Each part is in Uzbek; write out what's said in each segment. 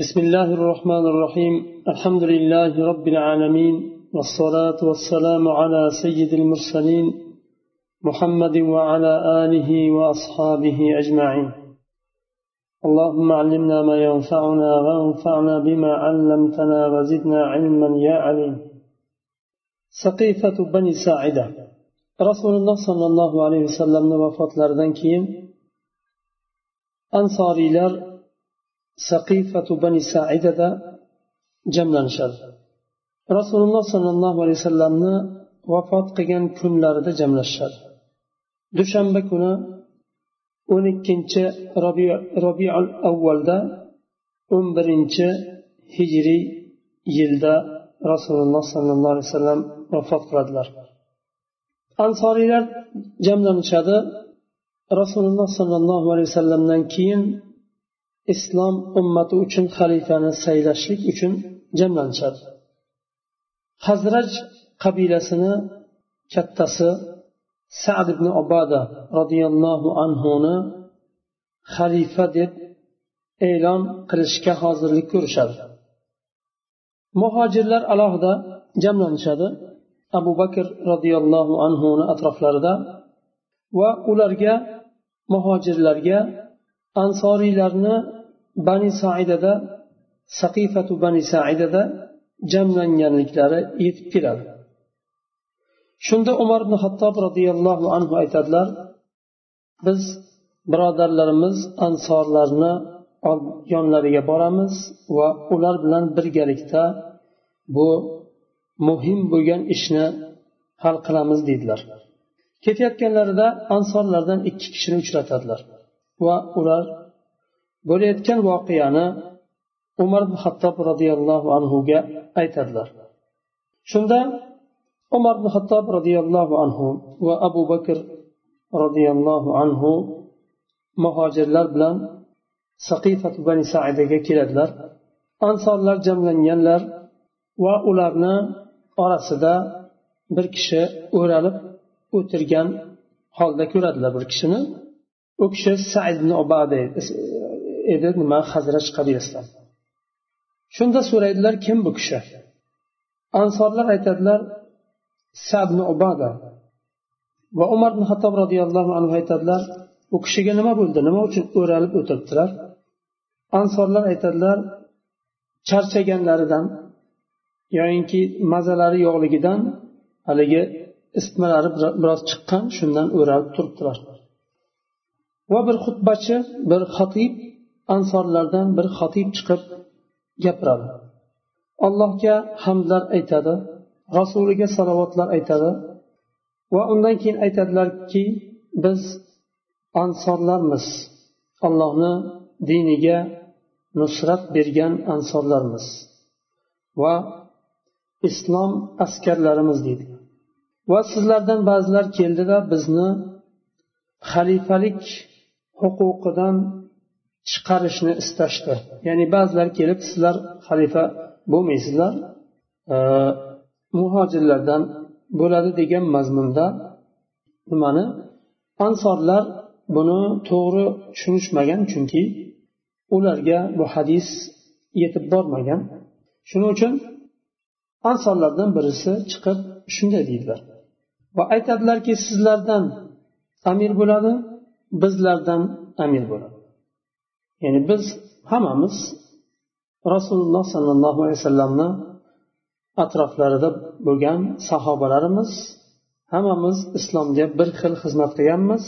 بسم الله الرحمن الرحيم الحمد لله رب العالمين والصلاة والسلام على سيد المرسلين محمد وعلى آله وأصحابه أجمعين اللهم علمنا ما ينفعنا وانفعنا بما علمتنا وزدنا علما يا عليم سقيفة بني ساعدة رسول الله صلى الله عليه وسلم وفات لردن أنصاري لر saqifatu bani saidada jamlanishadi. Rasululloh sollallohu alayhi vasallamni vafot qilgan kunlarida jamlashishadi. Dushanba kuni o'n ikkinchi robiul avvalda o'n birinchi hijriy yilda rasululloh sollallohu alayhi vasallam vafot qiladilar. Ansoriylar jamlanishadi. Rasululloh sollallohu alayhi vasallamdan keyin islom ummati uchun xalifani saylashlik uchun jamlanishadi. Hazraj qabilasini kattasi sad ibn obada roziyallohu anhuni xalifa deb e'lon qilishga hozirlik ko'rishadi. Muhojirlar alohida jamlanishadi. Abu bakr roziyallohu anhuni atroflarida va ularga muhojirlarga ansoriylarni bani saidada saqifatu bani saidada jamlanganliklari yetib keladi. Shunda umar ibn hattob roziyallohu anhu aytadilar biz birodarlarimiz ansorlarni yonlariga boramiz va ular bilan birgalikda bu muhim bo'lgan ishni hal qilamiz deydilar. Ketayotganlarida ansorlardan ikki kishini uchratadilar. Va ular bo'layotgan voqeani umar ibn hattob roziyallohu anhuga aytadilar. Shunda umar ibn hattob roziyallohu anhu va abu bakr roziyallohu anhu muhojirlar bilan saqifat bani saidaga keladilar. Ansorlar jamlanganlar va ularni orasida bir kishi o'ralib o'tirgan holda ko'radilar bir kishini. U kishi said ibn obada edi nima hazrat qabilasidan shunda so'raydilar kim bu kishi? Ansorlar aytadilar sabni obada va umar ibn hattob roziyallohu anhu aytadilar u kishiga nima bo'ldi? Nima uchun o'ralib o'tiribdilar? Ansorlar aytadilar charchaganlaridan yoyinki mazalari yo'qligidan haligi isitmalari biroz chiqqan shundan o'ralib turibdilar. Va bir xutbachi bir xatib ansorlardan bir xatib chiqib gapiradi. Allohga hamdlar aytadi rasuliga salovatlar aytadi va undan keyin aytadilarki biz ansorlarmiz. Allohni diniga nusrat bergan ansorlarmiz va islom askarlarimiz deydi. Va sizlardan ba'zilar keldi va bizni xalifalik huquqidan chiqarishni istashdi. Ya'ni ba'zilar kelib sizlar xalifa bo'lmaysizlar e, muhojirlardan bo'ladi degan mazmunda nimani? Ansorlar buni to'g'ri tushunishmagan chunki ularga bu hadis yetib bormagan. Shuning uchun ansorlardan birisi chiqib shunday deydilar. Va aytadilarki sizlardan amir bo'ladi bizlardan amir bo'ladi. Ya'ni biz hammamiz rasululloh sollallohu alayhi vasallamni atroflarida bo'lgan sahobalarimiz hammamiz islomga bir xil xizmat qilganmiz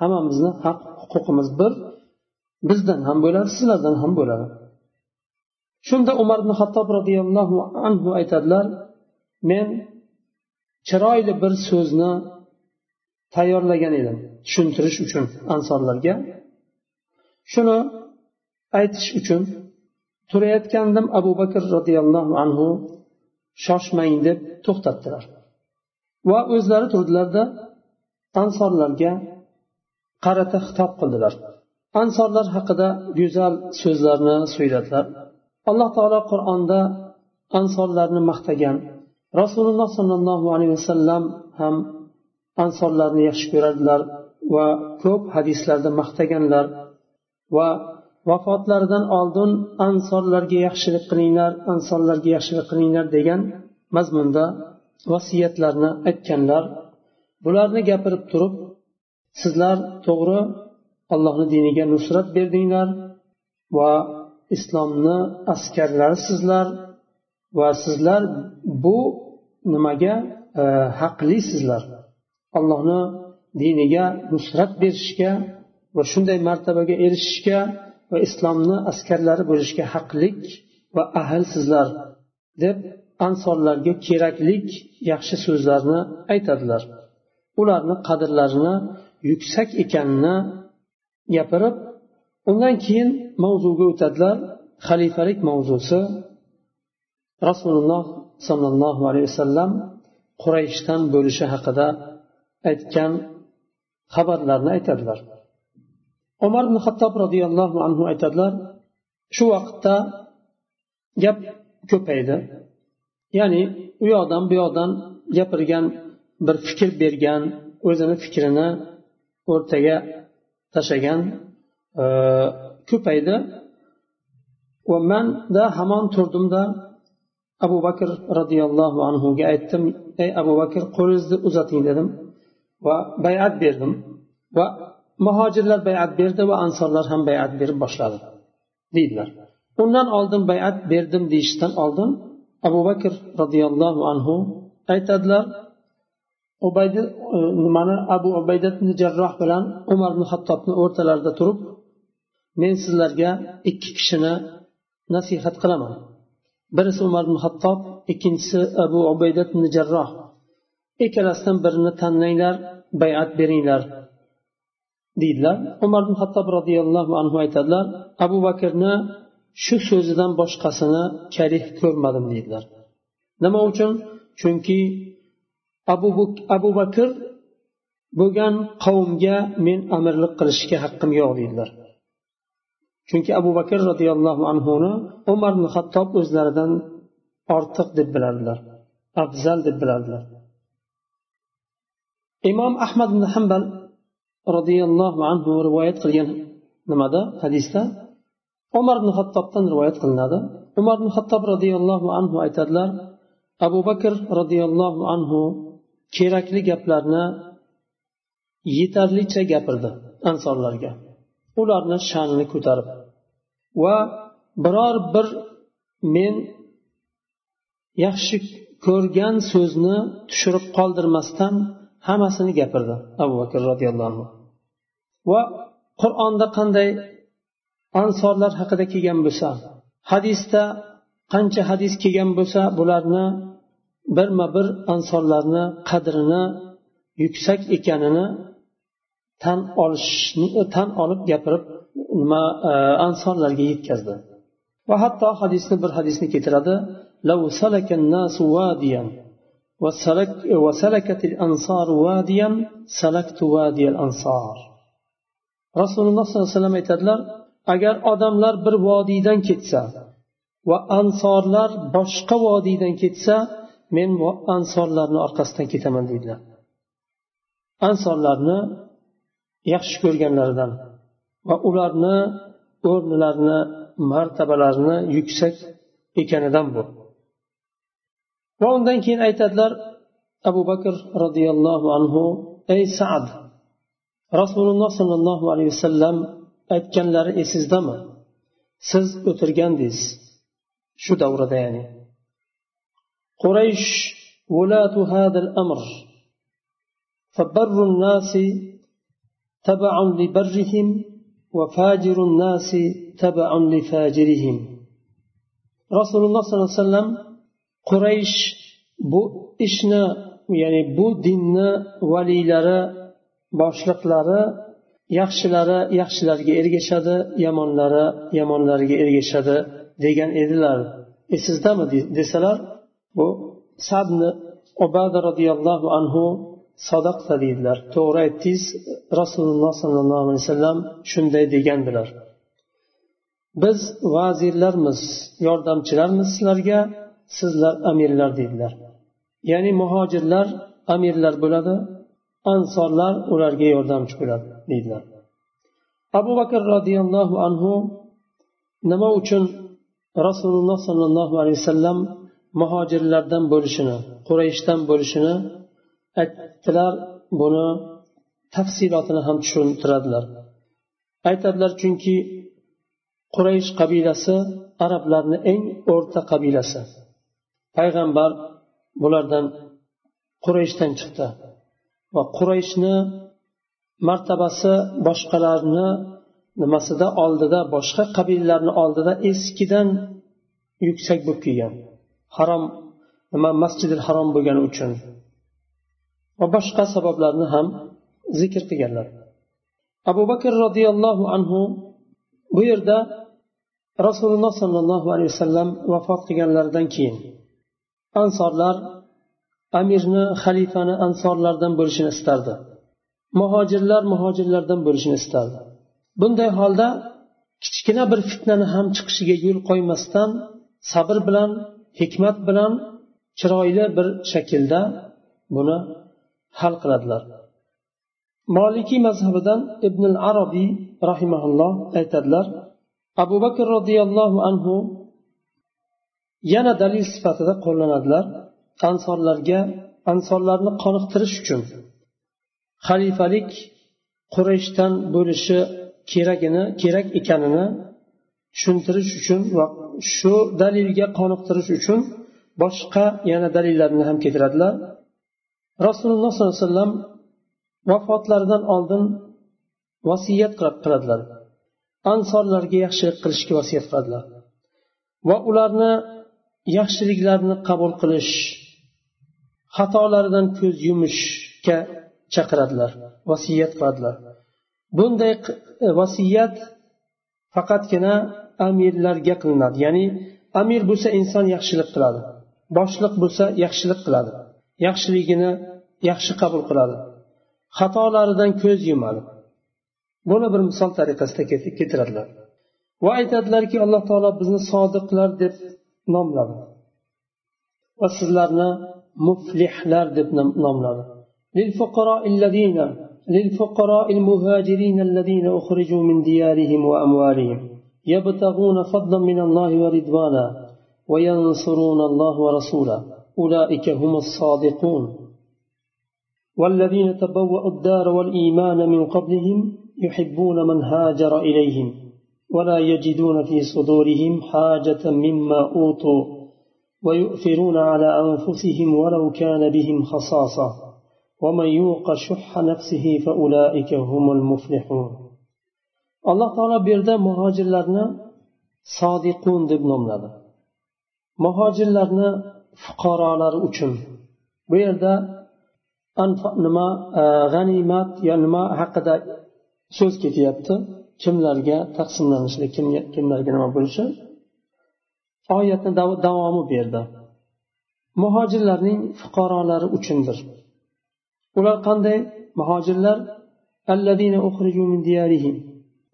hammamizni haq huquqimiz bir bizdan ham bo'ladi sizlardan ham bo'ladi. Shunda umar ibn hattob roziyallohu anhu aytadilar men chiroyli bir so'zni tayyorlagan edim tushuntirish uchun ansorlarga shuni aytish uchun turayotgandim abu bakr roziyallohu anhu shoshmang deb to'xtatdilar. Va o'zlari turdilarda ansorlarga qarata xitob qildilar. Ansorlar haqida go'zal so'zlarni so'yladilar alloh taolo qur'onda ansorlarni maqtagan rasululloh sollallohu alayhi vasallam ham ansorlarni yaxshi ko'radilar va ko'p hadislarda maqtaganlar va vafotlaridan oldin ansorlarga yaxshilik qilinglar ansorlarga yaxshilik qilinglar degan mazmunda vasiyatlarni aytganlar. Bularni gapirib turib sizlar to'g'ri allohni diniga nusrat berdinglar va islomni askarlarisizlar va sizlar bu nimaga e, haqlisizlar. Allohni diniga nusrat berishga va shunday martabaga erishishga va islomni askarlari bo'lishga haqlik va ahlsizlar deb ansorlarga keraklik yaxshi so'zlarni aytadilar. Ularni qadrlarini yuksak ekanini gapirib undan keyin mavzuga o'tadilar. Xalifalik mavzusi. Rasululloh sollallohu alayhi vasallam qurayshdan bo'lishi haqida aytgan xabarlarni aytadilar. Umar ibn hattob roziyallohu anhu aytadilar shu vaqtda gap ko'paydi. Ya'ni u yoqdan bu yoqdan gapirgan bir fikr bergan o'zini fikrini o'rtaga tashlagan e, ko'paydi. Va manda hamon turdimda abu bakr roziyallohu anhuga aytdim ey abu bakr qo'lingizni uzating dedim. Va bayat berdim va muhojirlar bayat berdi va ansorlar ham bayat berib boshladi deydilar. Undan oldin bayat berdim deyishdan oldin abu bakr roziyallohu anhu aytadilar ubaydi e, nimani abu ubaydat jarroh bilan umar ibn hattobni o'rtalarida turib men sizlarga ikki kishini nasihat qilaman. Birisi umar ibn hattob ikkinchisi abu ubaydat jarroh. Ikkalasidan birini tanlanglar bayat beringlar deydilar. Umar ibn hattob roziyallohu anhu aytadilar abu bakrni shu so'zidan boshqasini karih ko'rmadim deydilar. Nima uchun? Chunki abu, abu bakr bo'lgan qavmga men amirlik qilishga haqqim yo'q deydilar. Chunki abu bakr roziyallohu anhuni umar ibn hattob o'zlaridan ortiq deb bilardilar afzal deb bilardilar. Imom ahmad ibn hambal roziyallohu anhu rivoyat qilgan nimada? Hadisda. Umar ibn hattobdan rivoyat qilinadi. Umar ibn hattob roziyallohu anhu aytadilar abu bakr roziyallohu anhu kerakli gaplarni yetarlicha gapirdi ansorlarga ularni sha'nini ko'tarib va biror bir men yaxshi ko'rgan so'zni tushirib qoldirmasdan hammasini gapirdi abu bakr roziyallohu anhu. Va qur'onda qanday ansorlar haqida kelgan bo'lsa hadisda qancha hadis kelgan bo'lsa bularni birma bir ansorlarni qadrini yuksak ekanini tan olishni tan olib gapirib nima e, ansorlarga yetkazdi. Va hatto hadisni bir hadisni keltiradi وسلك وسلكت الأنصار واديا سلكت وادي الأنصار rasululloh sollallohu alayhi vasallam aytadilar agar odamlar bir vodiydan ketsa va ansorlar boshqa vodiydan ketsa men ansorlarni orqasidan ketaman deydilar ansorlarni yaxshi ko'rganlaridan va ularni o'rnilarini martabalarini yuksak ekanidan bu va undan keyin aytadilar abu bakr roziyallohu anhu ey sad rasululloh sollallohu alayhi vasallam aytganlari esingizdami siz o'tirgandingiz shu davrada ya'ni quraysh ولات هذا الأمر فبر الناس تبع لبرهم وفاجر الناس تبع لفاجرهم صلى الله عليه وسلم quraysh bu ishni ya'ni bu dinni valiylari boshliqlari yaxshilari yaxshilarga ergashadi yomonlari yomonlariga ergashadi degan edilar. Esizdami desalar bu sabni obada roziyallohu anhu sadaqta deydilar. To'g'ri aytdingiz rasululloh sollallohu alayhi vasallam shunday degandilar. Biz vazirlarmiz yordamchilarmiz sizlarga sizlar amirlar deydilar. Ya'ni muhojirlar amirlar bo'ladi ansorlar ularga yordamchi bo'ladi deydilar. Abu bakr roziyallohu anhu nima uchun rasululloh sollallohu alayhi vasallam muhojirlardan bo'lishini qurayshdan bo'lishini aytdilar buni tafsilotini ham tushuntiradilar. Aytadilar chunki quraysh qabilasi arablarni eng o'rta qabilasi. Payg'ambar bulardan qurayshdan chiqdi. Va qurayshni martabasi boshqalarni nimasida oldida boshqa qabilalarni oldida eskidan yuksak bo'lib kelgan. Harom nima masjidi harom bo'lgani uchun. Va boshqa sabablarni ham zikr qilganlar. Abu bakr roziyallohu anhu bu yerda rasululloh sollallohu alayhi vasallam vafot qilganlaridan keyin ansorlar amirni xalifani ansorlardan bo'lishini istardi. Muhojirlar muhojirlardan bo'lishini istardi. Bunday holda kichkina bir fitnani ham chiqishiga yo'l qo'ymasdan sabr bilan hikmat bilan chiroyli bir shaklda buni hal qiladilar. Molikiy mazhabidan ibn arabiy rahimaulloh aytadilar abu bakr roziyallohu anhu yana dalil sifatida qo'llanadilar ansorlarga ansorlarni qoniqtirish uchun. Xalifalik qurayshdan bo'lishi keragini kerak ekanini tushuntirish uchun va shu dalilga qoniqtirish uchun boshqa yana dalillarni ham keltiradilar. Rasululloh sollallohu alayhi vasallam vafotlaridan oldin vasiyat qiladilar. Ansorlarga yaxshilik qilishga vasiyat qiladilar. Va ularni yaxshiliklarni qabul qilish xatolaridan ko'z yumishga chaqiradilar vasiyat qiladilar. Bunday e, vasiyat faqatgina amirlarga qilinadi. Ya'ni amir bo'lsa inson yaxshilik qiladi boshliq bo'lsa yaxshilik qiladi yaxshiligini yaxshi qabul qiladi xatolaridan ko'z yumadi. Buni bir misol tariqasida keltiradilar va aytadilarki alloh taolo bizni sodiqlar deb nomladi. Va sizlarni muflihlar deb nomladi. للفقراء المهاجرين الذين أخرجوا من ديارهم وأموالهم يبتغون فضلا من الله ورضوانا وينصرون الله ورسوله أولئك هم الصادقون والذين تبوأوا الدار والإيمان من قبلهم يحبون من هاجر إليهم ولا يجدون في صدورهم حاجة مما أوتوا ويؤثرون على أنفسهم ولو كان بهم خصاصة ومن يوق شح نفسه فأولئك هم المفلحون alloh taolo bu yerda muhojirlarni sodiqun deb nomladi muhojirlarni fuqarolari uchun bu yerda nima g'animat yo nima haqida so'z ketyapti Kimlarga taqsimlanishi kimlarga nima bo'lishi oyatni davomi berdi muhojirlarning fuqarolari uchundir. Ular qanday? Muhojirlar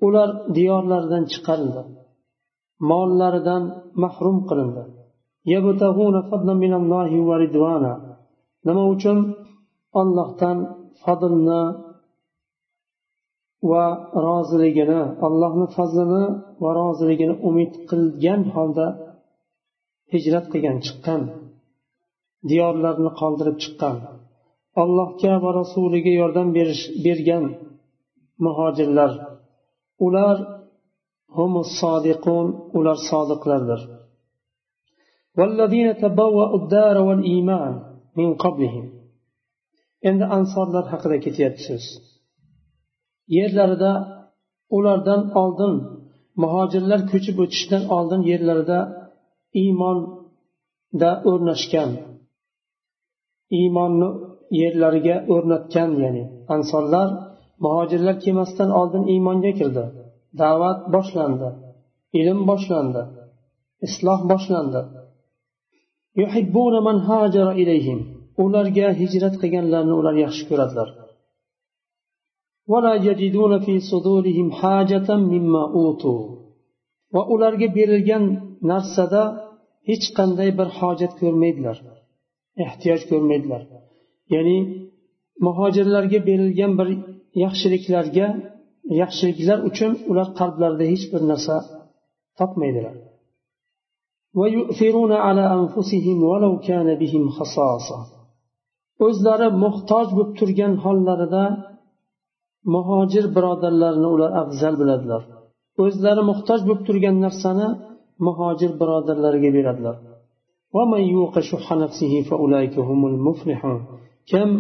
ular diyorlaridan chiqarildi. Mollaridan mahrum qilindi. Nima uchun? Ollohdan fadlni va roziligini allohni fazlini va roziligini umid qilgan holda hijrat qilgan chiqqan diyorlarini qoldirib chiqqan allohga va rasuliga yordam berish bergan muhojirlar ular sodiqun ular sodiqlardir والذين تبوأوا الدار والإيمان من قبلهم endi ansorlar haqida ketyapti so'z yerlarida ulardan oldin muhojirlar ko'chib o'tishdan oldin yerlarida iymonda o'rnashgan. Iymonni yerlariga o'rnatgan ya'ni ansorlar muhojirlar kelmasdan oldin iymonga kirdi. Da'vat boshlandi ilm boshlandi isloh boshlandi. Ularga hijrat qilganlarni ular yaxshi ko'radilar. va ularga berilgan narsada hech qanday bir hojat ko'rmaydilar ehtiyoj ko'rmaydilar ya'ni muhojirlarga berilgan bir yaxshiliklarga yaxshiliklar uchun ular qalblarida hech bir narsa topmaydilar ويؤثرون على أنفسهم ولو كان بهم خصاصة o'zlari muhtoj bo'lib turgan hollarida muhojir birodarlarni ular afzal biladilar. O'zlari muhtoj bo'lib turgan narsani muhojir birodarlariga beradilar. Kim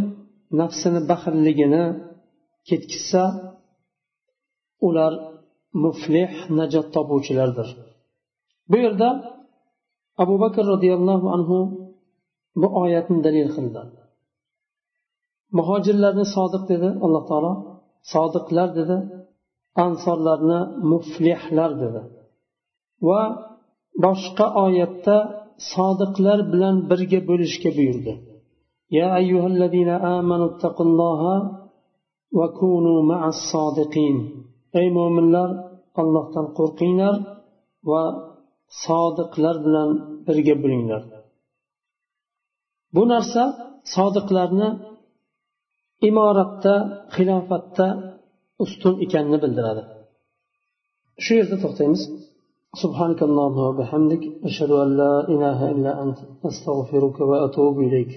nafsini baxilligini ketkizsa ular muflih najot topuvchilardir. Bu yerda abu bakr roziyallohu anhu bu oyatni dalil qildi. Muhojirlarni sodiq dedi alloh taolo sodiqlar dedi ansorlarni muflihlar dedi va boshqa oyatda sodiqlar bilan birga bo'lishga buyurdi يا أيها الذين آمنوا اتقوا الله وكونوا مع الصادقين أي مؤمنlar allohdan qo'rqinglar va sodiqlar bilan birga bo'linglar bu narsa sodiqlarni imoratda xilofatda ustun ekanini bildiradi shu yerda to'xtaymiz سبحانك اللهم وبحمدك أشهد أن لا إله إلا أنت أستغفرك وأتوب إليك